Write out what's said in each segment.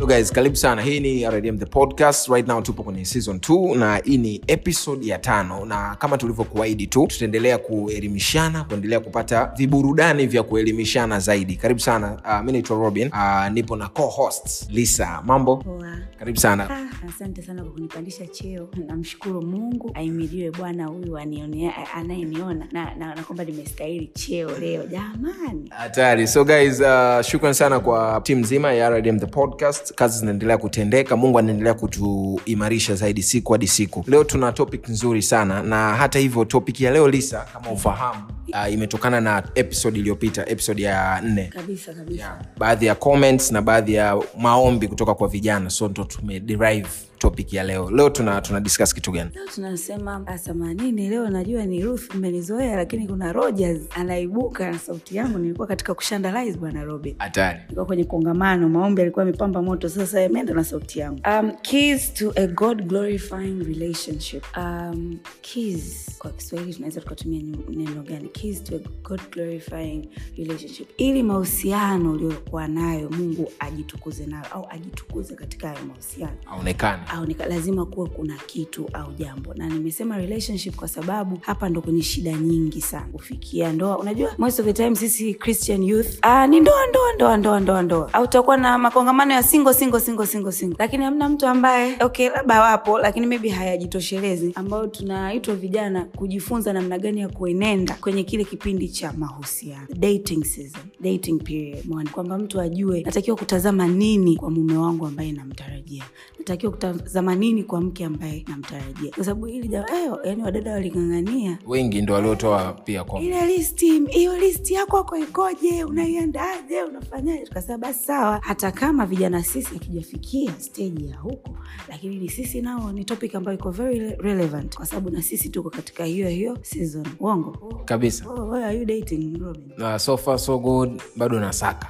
Hello guys karibu sana. Hii ni rdm the podcast. Right now tupo kwenye season 2 na hii ni episode ya tano. Na kama tulivyokuahidi tu tutaendelea kuelimishana kuendelea kupata viburudani vya kuelimishana zaidi. Karibu sana. Uh, mi naitwa robin. Uh, nipo na co-host lisa. Mambo? Poa. karibu sana. Ah, asante sana kwa kunipandisha cheo. Namshukuru mungu. Aimiliwe bwana huyu anayeniona. Na, na, na kwamba nimestahili cheo leo. Jamani. Hatari. So guys uh, shukran sana kwa timu nzima ya rdm the podcast kazi zinaendelea kutendeka mungu anaendelea kutuimarisha zaidi siku hadi siku. Leo tuna topic nzuri sana na hata hivyo topic ya leo lisa kama ufahamu uh, imetokana na episode iliyopita episode ya nne. Kabisa kabisa. Yeah. baadhi ya comments na baadhi ya maombi kutoka kwa vijana. So ndo tumederive topic ya leo. Leo tuna, tuna discuss kitu gani? Leo tunasema asamanini leo najua ni ruth mmenizoea lakini kuna rogers anaibuka na sauti yangu nilikuwa katika kushandalize bwana Robe, hatari. Nilikuwa kwenye kongamano maombi alikuwa amepamba moto sasa ameenda na sauti yangu. Um, keys to a god glorifying relationship. Um, keys kwa kiswahili tunaweza tukatumia neno gani? Keys to a god glorifying relationship. Ili mahusiano uliokuwa nayo mungu ajitukuze nayo au ajitukuze katika hayo mahusiano. Aonekane au nika, lazima kuwe kuna kitu au jambo. Na nimesema relationship kwa sababu hapa ndo kwenye shida nyingi sana kufikia ndoa. Unajua most of the time sisi christian youth ah, ni ndoa ndoa ndoa ndoa ndoa ndoa. Au utakuwa na makongamano ya single single single single single. Lakini hamna mtu ambaye okay labda wapo lakini maybe hayajitoshelezi ambayo tunaitwa vijana kujifunza namna gani ya kuenenda kwenye kile kipindi cha mahusiano. Dating season dating period. Kwamba mtu ajue natakiwa kutazama nini kwa mume wangu ambaye namtarajia. Natakiwa kutazama nini kwa mke ambaye namtarajia. Kwa sababu hili ja- eh, yani wadada waling'ang'ania wengi ndo waliotoa pia kwa ile listi hiyo listi yako ako ikoje? Unaiandaje? Unafanyaje? Tukasema basi sawa. Hata kama vijana sisi hatujafikia steji ya huko lakini ni sisi nao ni topic ambayo iko very relevant. Kwa sababu na sisi tuko katika hiyo hiyo season. Uongo? Kabisa. Oh, are you dating Robin? uh, so far so good. Bado nasaka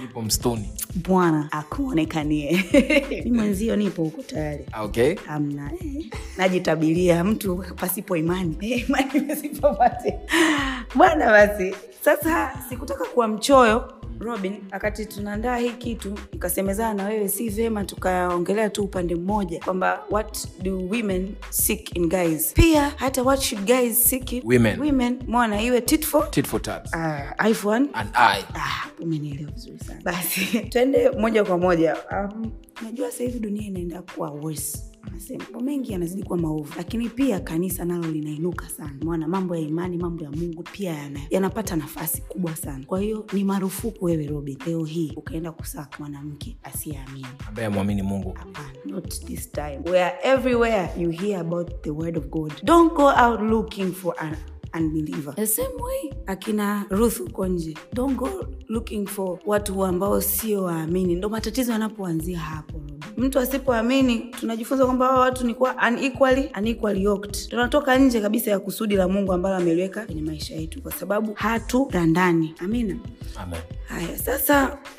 nipo mstuni bwana akuonekanie Ni mwenzio nipo huko tayari okay. Amna eh. najitabilia mtu pasipo imani. Eh, imani pasipopate bwana basi sasa sikutaka kuwa mchoyo robin wakati tunaandaa hii kitu ikasemezana na wewe si vyema tukaongelea tu upande mmoja kwamba what do women seek in guys? Pia hata what should guys seek in Women. women? Mwana iwe tit for? Tit for tat uh, eye for and i Ah, umenielewa vizuri sana. Basi twende moja kwa moja. Um, najua sasa hivi dunia inaenda kuwa worse Anasema, mambo mengi yanazidi kuwa maovu lakini pia kanisa nalo linainuka sana. Mwana mambo ya imani mambo ya mungu pia yana, yanapata nafasi kubwa sana. Kwa hiyo ni marufuku wewe robin leo hii ukaenda kusaka mwanamke asiyeamini. Ambaye amwamini mungu. Hapana, not this time. Where everywhere you hear about the word of God, don't go out looking for an unbeliever. The same way akina Ruth uko nje, don't go looking for watu ambao sio waamini. Ndo matatizo yanapoanzia hapo. Mtu asipoamini, tunajifunza kwamba hawa watu ni kuwa unequally, unequally yoked. Tunatoka nje kabisa ya kusudi la Mungu ambalo ameliweka kwenye maisha yetu, kwa sababu haturandani. Amina. amen Haya, sasa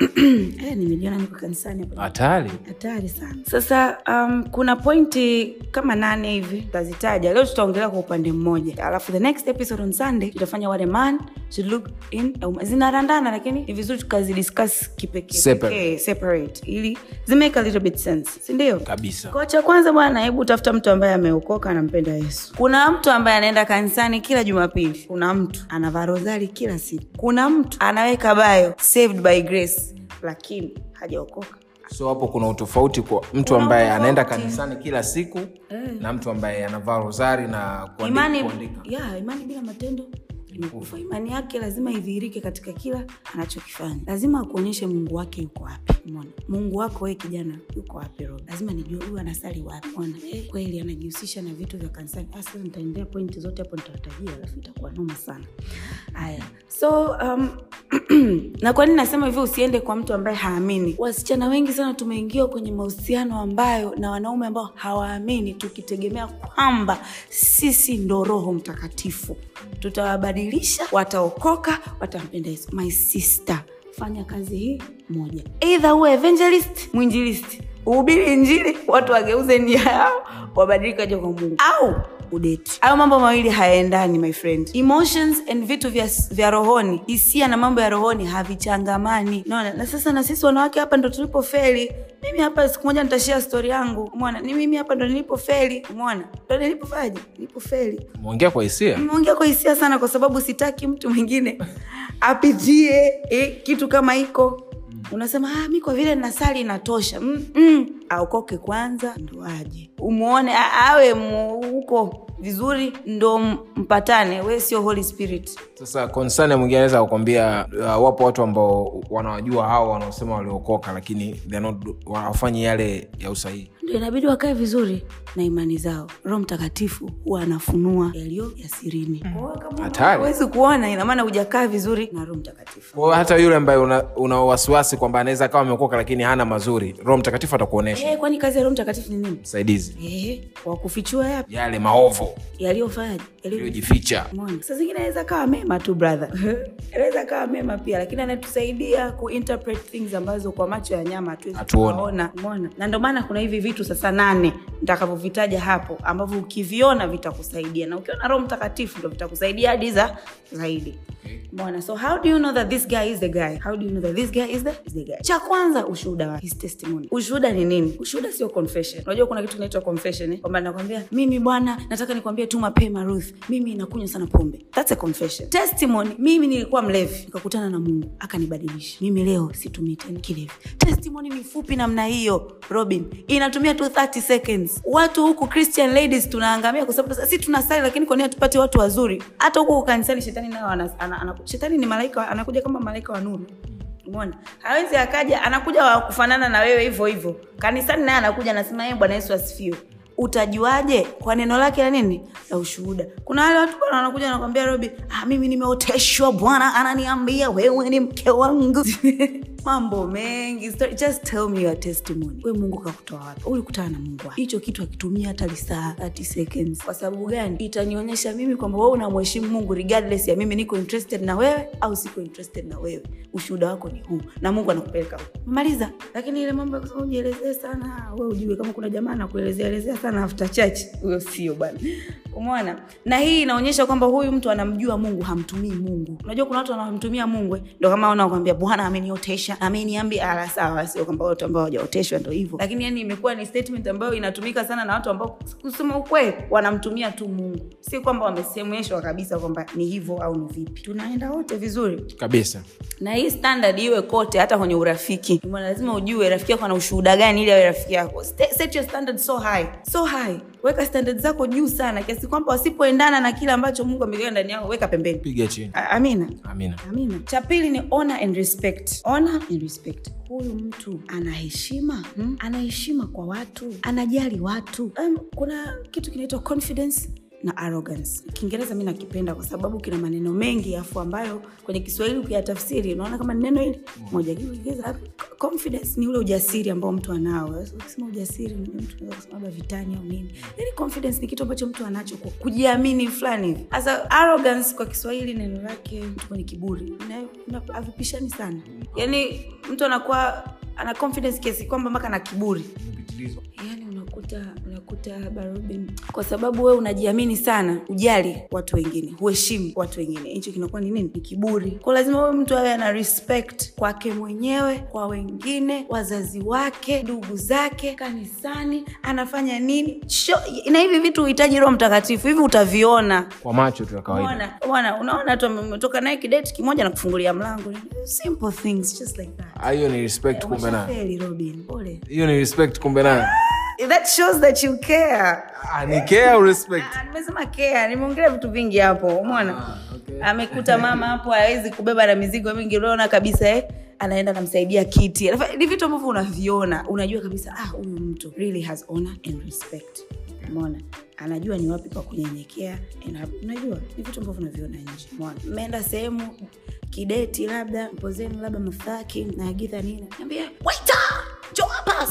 eh, nimejiona niko kanisani hapa hatari hatari sana sasa um, kuna pointi kama nane hivi tutazitaja leo tutaongelea kwa upande mmoja alafu the next episode on sunday tutafanya what a man should look in a woman. zinarandana lakini ni vizuri tukazidiscuss kipekee. Separate. separate. Ili zimake a little bit sense sindio kabisa. Kwa cha kwanza bwana hebu tafuta mtu ambaye ameokoka anampenda yesu. Kuna mtu ambaye anaenda kanisani kila jumapili. Kuna mtu anavaa rozari kila siku. Kuna mtu anaweka bayo saved by grace lakini hajaokoka so hapo kuna utofauti kwa mtu ambaye anaenda kanisani kila siku na mtu ambaye anavaa rozari na kuandika, imani kuandika. ya imani bila matendo imekufa. Imani yake lazima idhihirike katika kila anachokifanya. Lazima akuonyeshe mungu wake yuko wapi. Umeona? mungu wako wewe kijana yuko wapi roho? Lazima nijue huyu anasali wapi. Umeona? eh, kweli anajihusisha na vitu vya kanisani. Ah, nitaendea pointi zote hapo nitawatajia alafu itakuwa noma sana. Haya. So um, na kwa nini nasema hivyo usiende kwa mtu ambaye haamini? Wasichana wengi sana tumeingiwa kwenye mahusiano ambayo na wanaume ambao hawaamini tukitegemea kwamba sisi ndo roho mtakatifu. Tutawabadilisha wataokoka watampenda yesu. My sister fanya kazi hii moja. Eidha uwe evangelist mwinjilisti uhubiri injili watu wageuze nia yao wabadilike aja kwa mungu. Au udeti hayo mambo mawili hayaendani my friend. Emotions and vitu vya, vya rohoni hisia na mambo ya rohoni havichangamani. Naona na sasa na sisi wanawake hapa ndo tulipofeli mimi hapa siku moja nitashia stori yangu. Umona ni mimi hapa ndo nilipofeli umona ndo nilipofaje nilipofeli mwongea kwa hisia? Nimeongea kwa hisia sana kwa sababu sitaki mtu mwingine apitie eh, kitu kama hiko. Unasema ah, mi kwa vile nasali inatosha. Mm, mm. Aokoke kwanza ndo aje. Umwone awe huko vizuri ndo mpatane. We sio holy spirit. Sasa konsani mwingine anaweza kukwambia uh, wapo watu ambao wanawajua hao wanaosema waliokoka lakini not- hawafanyi yale ya usahihi ndio inabidi wakae vizuri na imani zao. Roho mtakatifu huwa anafunua yaliyo ya sirini. Hiyo huwezi kuona inamaana hujakaa vizuri na roho mtakatifu. Kwa hata yule ambaye una, una wasiwasi kwamba anaweza akawa ameokoka lakini hana mazuri roho mtakatifu atakuonyesha Eh, kwani kazi ya roho mtakatifu ni nini? Msaidizi. Eh, wa kufichua yapi? Yale maovu. Yaliyofanyaje? Yaliyojificha. Saa zingine anaweza kawa mema tu brother. Anaweza kawa mema pia lakini anatusaidia kuinterpret things ambazo kwa macho ya nyama hatuwezi kuona umeona? Na ndio maana kuna hivi vitu sasa nane nitakavyovitaja hapo ambavyo ukiviona vitakusaidia. Na ukiona roho mtakatifu ndo vitakusaidia hadi za zaidi. Umeona? so how do you know that this guy is the guy? How do you know that this guy is the, is the guy? Cha kwanza ushuhuda wa his testimony. Ushuhuda ni nini? Ushuhuda sio confession. Unajua kuna kitu kinaitwa confession eh? kwamba nakwambia mimi bwana nataka nikwambie tu mapema ruth. Mimi nakunywa sana pombe. That's a confession. Testimony mimi nilikuwa mlevi nikakutana na mungu akanibadilisha. Mimi leo situmii tena kilevi. Testimony ni namna hiyo robin. Inatumia tu 30 seconds. Watu huku christian ladies tunaangamia kwa sababu sisi tunasali lakini kwa nini tupate watu wazuri? Hata huku kanisani shetani nayo shetani ni malaika anakuja kama malaika wa nuru. Umeona? Hawezi akaja anakuja wa na wewe hivyo hivyo. Kanisani naye anakuja anasema yeye bwana yesu asifiwe. Utajuaje? Kwa neno lake la nini? La ushuhuda. Kuna wale watu bwana wanakuja wanakwambia robi ah, mimi nimeoteshwa bwana ananiambia wewe ni mke wangu mambo mengi. Story. just tell me your testimony. We mungu kakutoa wapi? Ulikutana na mungu wapi? hicho kitu akitumia hata lisaa 30 seconds. Kwa sababu gani? Itanionyesha mimi kwamba wewe unamheshimu mungu regardless ya mimi niko interested na wewe au siko interested na wewe. Ushuhuda wako ni huu na mungu anakupeleka huko. Maliza. Lakini ile mambo ya kusema ujielezee sana we ujue kama kuna jamaa anakuelezea elezea sana after church. Huyo sio bana umeona? Na hii inaonyesha kwamba huyu mtu anamjua mungu hamtumii mungu. Unajua kuna watu wanamtumia mungu eh, ndo kama wanakwambia bwana ameniotesha ameniambia ala sawa sio kwamba watu ambao hawajaoteshwa ndo hivyo. Lakini yani imekuwa ni statement ambayo inatumika sana na watu ambao kusema ukweli wanamtumia tu mungu. Si kwamba wamesemeshwa kabisa kwamba ni hivyo au ni vipi. Tunaenda wote vizuri. Kabisa. Na hii standard iwe kote hata kwenye urafiki. Lazima ujue rafiki yako ana ushuhuda gani ili awe rafiki yako. Set your standard so high so high weka standard zako juu sana kiasi kwamba wasipoendana na kile ambacho mungu amegea ndani yao weka pembeni. Piga chini. Amina. Amina. Amina. Cha pili ni honor and respect. Honor and respect. Huyu mtu ana heshima hmm? ana heshima kwa watu anajali watu. Um, kuna kitu kinaitwa confidence na arrogance. Kiingereza mi nakipenda kwa sababu kina maneno mengi afu ambayo kwenye kiswahili ukiyatafsiri unaona kama ni neno hili. Moja Kiingereza, confidence ni ule ujasiri ambao mtu anao. Ukisema ujasiri mtu anaweza kusema labda vitani au nini. Yani confidence ni kitu ambacho mtu anacho kwa kujiamini fulani hivi. Sasa arrogance kwa kiswahili neno lake mwenye kiburi. Havipishani sana. Yani mtu anakuwa ana confidence kiasi kwamba mpaka na kiburi. Yani unakuta unakuta barobin kwa sababu wewe unajiamini sana ujali watu wengine huheshimu watu wengine. Hicho kinakuwa ni nini? Ni kiburi. Kwa lazima huyu mtu awe ana respect kwake mwenyewe kwa wengine wazazi wake ndugu zake kanisani anafanya nini? Sho, na hivi vitu uhitaji roho mtakatifu hivi utaviona. Kwa macho tu ya kawaida. Unaona, unaona, tu umetoka naye kideti kimoja na kufungulia mlango. Simple things just like that. Ah, hiyo ni respect kumbe nayo. Hiyo ni respect kumbe nayo that shows that you care. Ah, ni care respect? Ah, nimesema care. Nimeongelea vitu vingi hapo umona amekuta mama hapo hawezi kubeba na mizigo mingi unaona kabisa eh? anaenda namsaidia kiti. Ni vitu ambavyo unaviona unajua kabisa ah huyu mtu really has honor and respect. Mona anajua ni wapi pa kunyenyekea unajua ni vitu ambavyo unaviona nje. Mona mmeenda sehemu kideti labda mpozenu labda mafaki na agitha nini nambia waita! Jo hapa.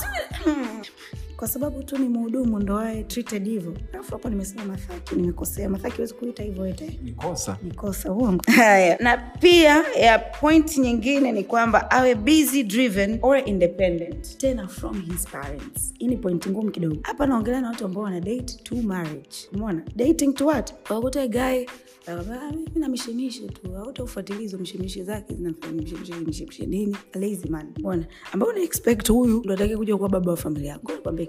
Kwa sababu tu ni mhudumu ndo awe treated hivyo. Alafu hapo nimesema mathaki nimekosea. Mathaki huwezi kuita hivyo ete nikosa nikosa uongo. Haya na pia ya point nyingine ni kwamba awe busy driven or independent. Tena from his parents. Hii ni point ngumu kidogo. Hapa naongelea na watu ambao wana date to marriage. Umeona? Dating to what? Wakuta guy mimi na mishemishe tu. Autaufuatilia hizo mishemishe zake zinamfanya mishemishe mishemishe nini? Lazy man. Ambao una expect huyu ndo atake kuja kuwa baba wa familia yako. Nikwambia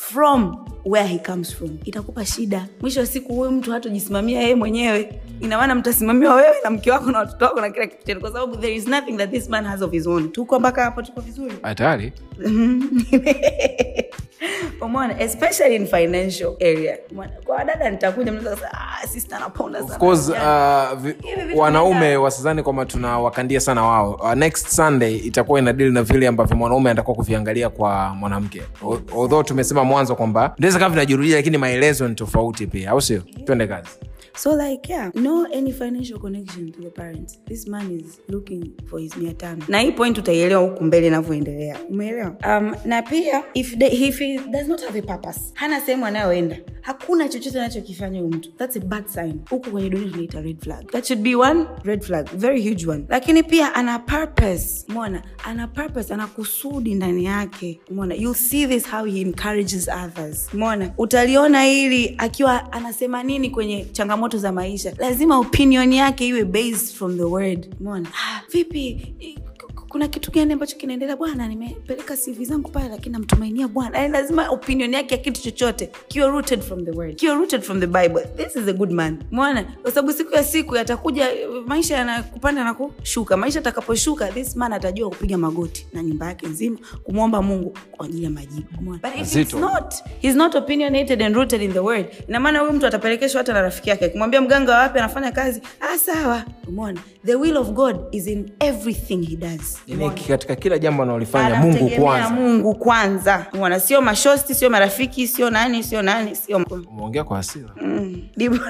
from where he comes from. Itakupa shida. Mwisho wa siku huyu mtu hatojisimamia yeye mwenyewe. Inamaana mtasimamiwa wewe na mke wako na watoto wako na kila kitu. Chenu kwa sababu there is nothing that this man has of his own. Tuko mpaka hapo tuko vizuri? Hatari. Umona especially in financial area. Kwa wadada nitakuja mnaweza of course uh, wanaume wasizani kwamba tunawakandia sana wao. Uh, next sunday itakuwa inadili na vile ambavyo mwanaume anatakuwa kuviangalia kwa mwanamke. Although tumesema mwanzo kwamba ndaweza kama vinajirudia lakini maelezo ni tofauti pia au sio? Twende kazi. So like yeah no any financial connection to the parents. This man is looking for his mia tano na hii point utaielewa huku mbele inavyoendelea. Umeelewa? Um, na pia if, the, if he does not have a purpose hana sehemu anayoenda hakuna chochote anachokifanya huyu mtu. Thats a bad sign. Huku kwenye dunia tunaita red flag. That should be one red flag very huge one. Lakini pia ana purpose mona ana purpose ana kusudi ndani yake mona you see this how he encourages others mona utaliona hili akiwa anasema nini kwenye changamoto za maisha. Lazima opinion yake iwe based from the word mona ah, vipi kuna kitu gani ambacho kinaendelea? Bwana nimepeleka cv zangu pale lakini namtumainia bwana. Yani lazima opinion yake ya kitu chochote kiwe rooted from the word. Kiwe rooted from the bible. This is a good man. Mwana kwa sababu siku ya siku yatakuja maisha yanakupanda na kushuka. Maisha atakaposhuka this man atajua kupiga magoti na nyumba yake nzima kumwomba mungu kwa ajili ya majibu. Umeona? but if it's not he's not opinionated and rooted in the word. Ina maana huyu mtu atapelekeshwa hata na rafiki yake. Akimwambia mganga wa wapi anafanya kazi ah sawa. Umeona? The will of god is in everything he does yani katika kila jambo analolifanya mungu kwanza. Mungu kwanza. Mwana sio mashosti sio marafiki sio nani sio nani sio umeongea kwa hasira. Mm.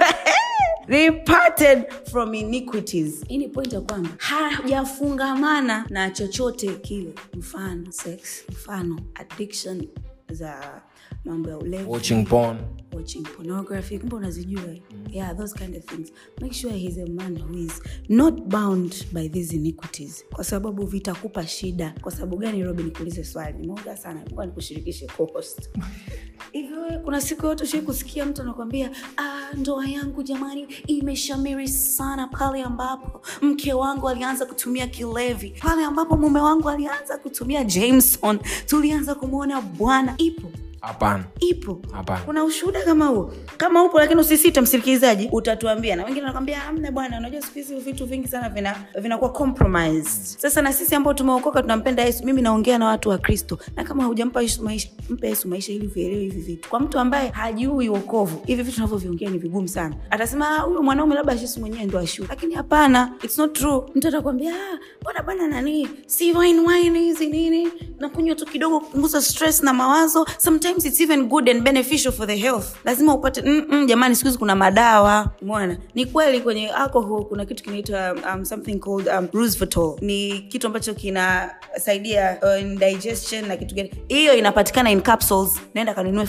Departed from iniquities. Hii ni point ya kwamba hajafungamana na chochote kile. Mfano sex mfano addiction za mambo ya ulevi. Watching porn watching pornography kumbe unazijua. Yeah those kind of things. Make sure he's a man who is not bound by these iniquities. Kwa sababu vitakupa shida. Kwa sababu gani robi nikuulize swali? Nimeoga sana. Kuwa nikushirikishe cost hivyo kuna siku yote ushai kusikia mtu anakwambia ah, ndoa yangu jamani imeshamiri sana pale ambapo mke wangu alianza kutumia kilevi. Pale ambapo mume wangu alianza kutumia jameson. Tulianza kumwona bwana. Ipo hapana. Ipo. Hapana. kuna ushuhuda kama huo? Kama upo lakini usisite msikilizaji. Utatuambia. Na wengine wanakwambia amna bwana. Unajua siku hizi vitu vingi sana vina vinakuwa compromised. Sasa na sisi ambao tumeokoka tunampenda yesu mimi naongea na watu wa kristo. Na kama hujampa yesu maisha mpe yesu maisha ili vielewe hivi vitu. Kwa mtu ambaye hajui uokovu hivi vitu tunavyoviongea ni vigumu sana. Atasema huyu mwanaume labda yesu mwenyewe ndo ashu lakini hapana it's not true. Mtu atakwambia "Ah, bwana bwana nani si wine wine hizi nini? Nakunywa tu kidogo kupunguza stress na mawazo sometimes it's even good and beneficial for the health. Lazima upate Mm-mm, jamani siku kuna madawa. Mwana ni kweli kwenye alcohol kuna kitu kinaitwa um, something called um, rusvetol ni kitu ambacho kinasaidia uh, in digestion na kitu gani. Hiyo inapatikana in capsules. Naenda kanunue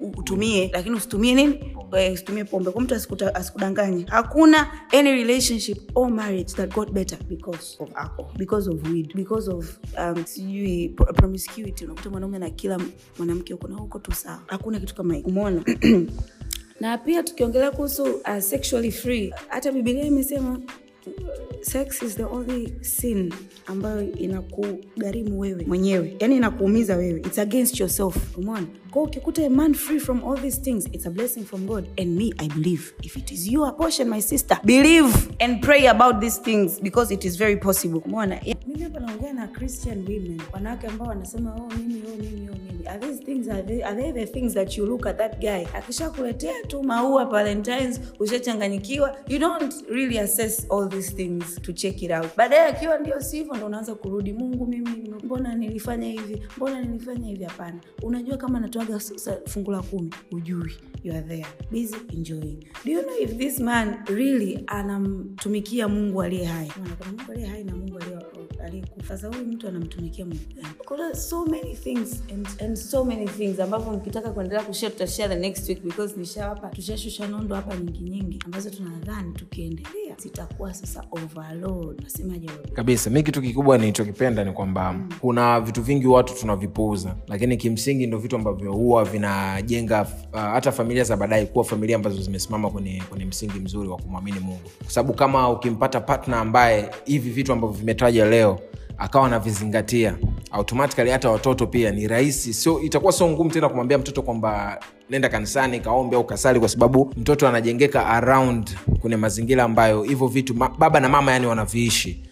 u- utumie. Lakini usitumie nini? Eh, usitumie pombe. Kwa mtu asikudanganye hakuna any relationship or marriage that got better because of alcohol. Because of weed. Because of um, sijui promiscuity. Unakuta mwanaume na kila mwanamke huko na huko tu sawa. Hakuna kitu kama hiki umeona? Na pia tukiongelea kuhusu uh, sexually free hata bibilia imesema sex is the only sin ambayo inakugharimu wewe mwenyewe. Yani inakuumiza wewe. Its against yourself. Umeona? Kwao ukikuta a man free from all these things it's a blessing from god. And me i believe. If it is your portion my sister believe and pray about these things because it is very possible. Umona mimi hapa naongea na christian women. Wanawake ambao wanasema oh mimi oh mimi oh mimi. Are these things are they, are they the things that you look at that guy? Akishakuletea tu maua valentines ushachanganyikiwa you don't really assess all these things to check it out. Baadaye akiwa ndio sivyo ndo unaanza kurudi mungu mimi mbona nilifanya hivi? Mbona nilifanya hivi? Hapana. Unajua kama natoaga fungu la kumi ujui you are there. Do you know if this man really anamtumikia mungu aliye hai? Mungu aliye hai na mungu aliye aliyekufa sasa huyu mtu anamtumikia mungu gani? Kuna so many things and, and so many things ambavyo mkitaka kuendelea kushare tutashare the next week because nishawapa. Tushashusha nondo hapa nyingi nyingi ambazo tunadhani tukiendelea zitakuwa sasa overload. Nasemaje? Kabisa. Mi kitu kikubwa nilichokipenda ni kwamba mm. kuna vitu vingi watu tunavipuuza lakini kimsingi ndo vitu ambavyo huwa vinajenga uh, hata familia za baadaye kuwa familia ambazo zimesimama kwenye, kwenye msingi mzuri wa kumwamini mungu. Kwa sababu kama ukimpata partner ambaye hivi vitu ambavyo vimetaja leo akawa anavizingatia. Automatically hata watoto pia ni rahisi sio itakuwa sio ngumu tena kumwambia mtoto kwamba nenda kanisani kaombe au kasali kwa sababu mtoto anajengeka around kwenye mazingira ambayo hivyo vitu ma, baba na mama yani wanaviishi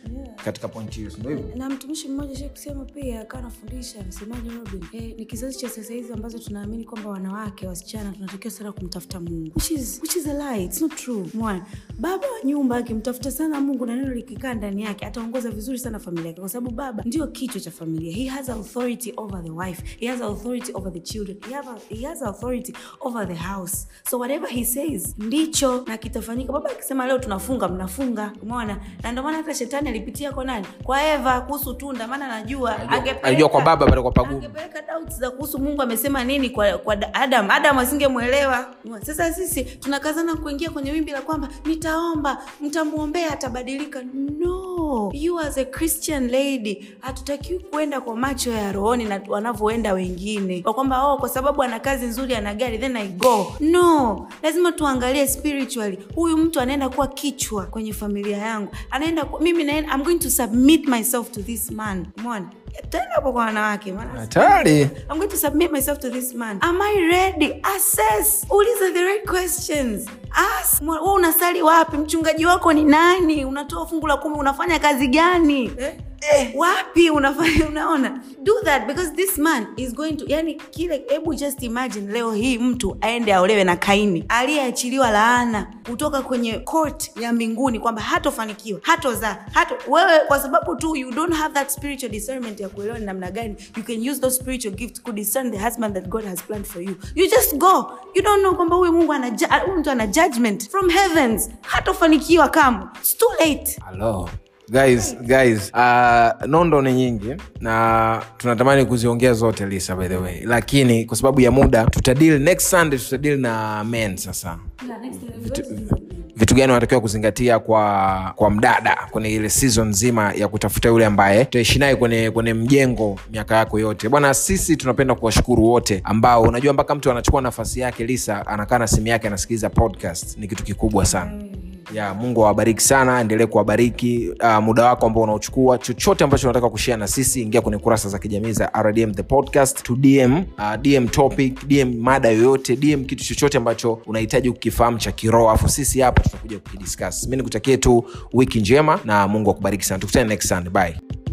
katika pointi hiyo ndio hivyo? Na mtumishi mmoja sha kusema pia akawa anafundisha msemaji robin eh, ni kizazi cha sasa hizi ambazo tunaamini kwamba wanawake wasichana tunatakiwa sana kumtafuta mungu. Which is, which is a lie. It's not true. Mwana baba wa nyumba akimtafuta sana mungu na neno likikaa ndani yake ataongoza vizuri sana familia yake kwa sababu baba ndio kichwa cha familia. He has authority over the wife he has authority over the children he, have a, he has authority over the house. So whatever he says ndicho na kitafanyika. Baba akisema leo tunafunga mnafunga. Umeona? Na ndio maana hata shetani alipitia kwa nani? Kwa eva kuhusu tunda maana najua angepeleka- kwa baba bado kwa pagumu angepeleka doubts za kuhusu mungu amesema nini kwa, kwa adam. Adam asingemwelewa. Sasa sisi tunakazana kuingia kwenye wimbi la kwamba nitaomba mtamwombea atabadilika. No. You as a christian lady hatutakiwi kuenda kwa macho ya rohoni na wanavyoenda wengine. Kwa kwamba oh, kwa sababu ana kazi nzuri ana gari then i go. No. Lazima tuangalie spiritually. Huyu mtu anaenda kuwa kichwa kwenye familia yangu. Anaenda kuwa, mimi naenda, I'm going to submit myself to this man mona tena hapo kwa wanawake hatari I'm going to submit myself to this man. Am I ready? Assess. Uliza the right questions. Ask. Wewe unasali wapi? Mchungaji wako ni nani? Unatoa fungu la kumi, unafanya kazi gani? Eh? Eh, wapi unafanya unaona? Do that because this man is going to yani kile hebu just imagine leo hii mtu aende aolewe na kaini. Aliyeachiliwa laana kutoka kwenye court ya mbinguni kwamba hatofanikiwa hatozaa hato wewe kwa sababu tu you don't have that spiritual discernment ya kuelewa ni namna gani you can use those spiritual gifts to discern the husband that god has planned for you. You just go. You don't know kwamba huyu mungu ana mtu ana judgment from heavens. Hatofanikiwa kamwe. It's too late. Hello. Guys guys uh, nondo ni nyingi na tunatamani kuziongea zote lisa by the way. Lakini kwa sababu ya muda tutadil next sunday tutadil na men sasa. Vitu gani wanatakiwa kuzingatia kwa kwa mdada kwenye ile season nzima ya kutafuta yule ambaye tutaishi naye kwenye kwenye mjengo miaka yako yote. Bwana sisi tunapenda kuwashukuru wote ambao unajua mpaka mtu anachukua nafasi yake lisa anakaa na simu yake anasikiliza podcast. Ni kitu kikubwa sana ya mungu awabariki sana endelee kuwabariki. Uh, muda wako ambao unaochukua chochote ambacho unataka kushia na sisi ingia kwenye kurasa za kijamii za rdm the podcast. To dm uh, dm topic dm mada yoyote dm kitu chochote ambacho unahitaji kukifahamu cha kiroho. Afu sisi hapa tutakuja kukidiscuss. Mi nikutakie tu wiki njema na mungu akubariki sana. Tukutane next sunday. Bye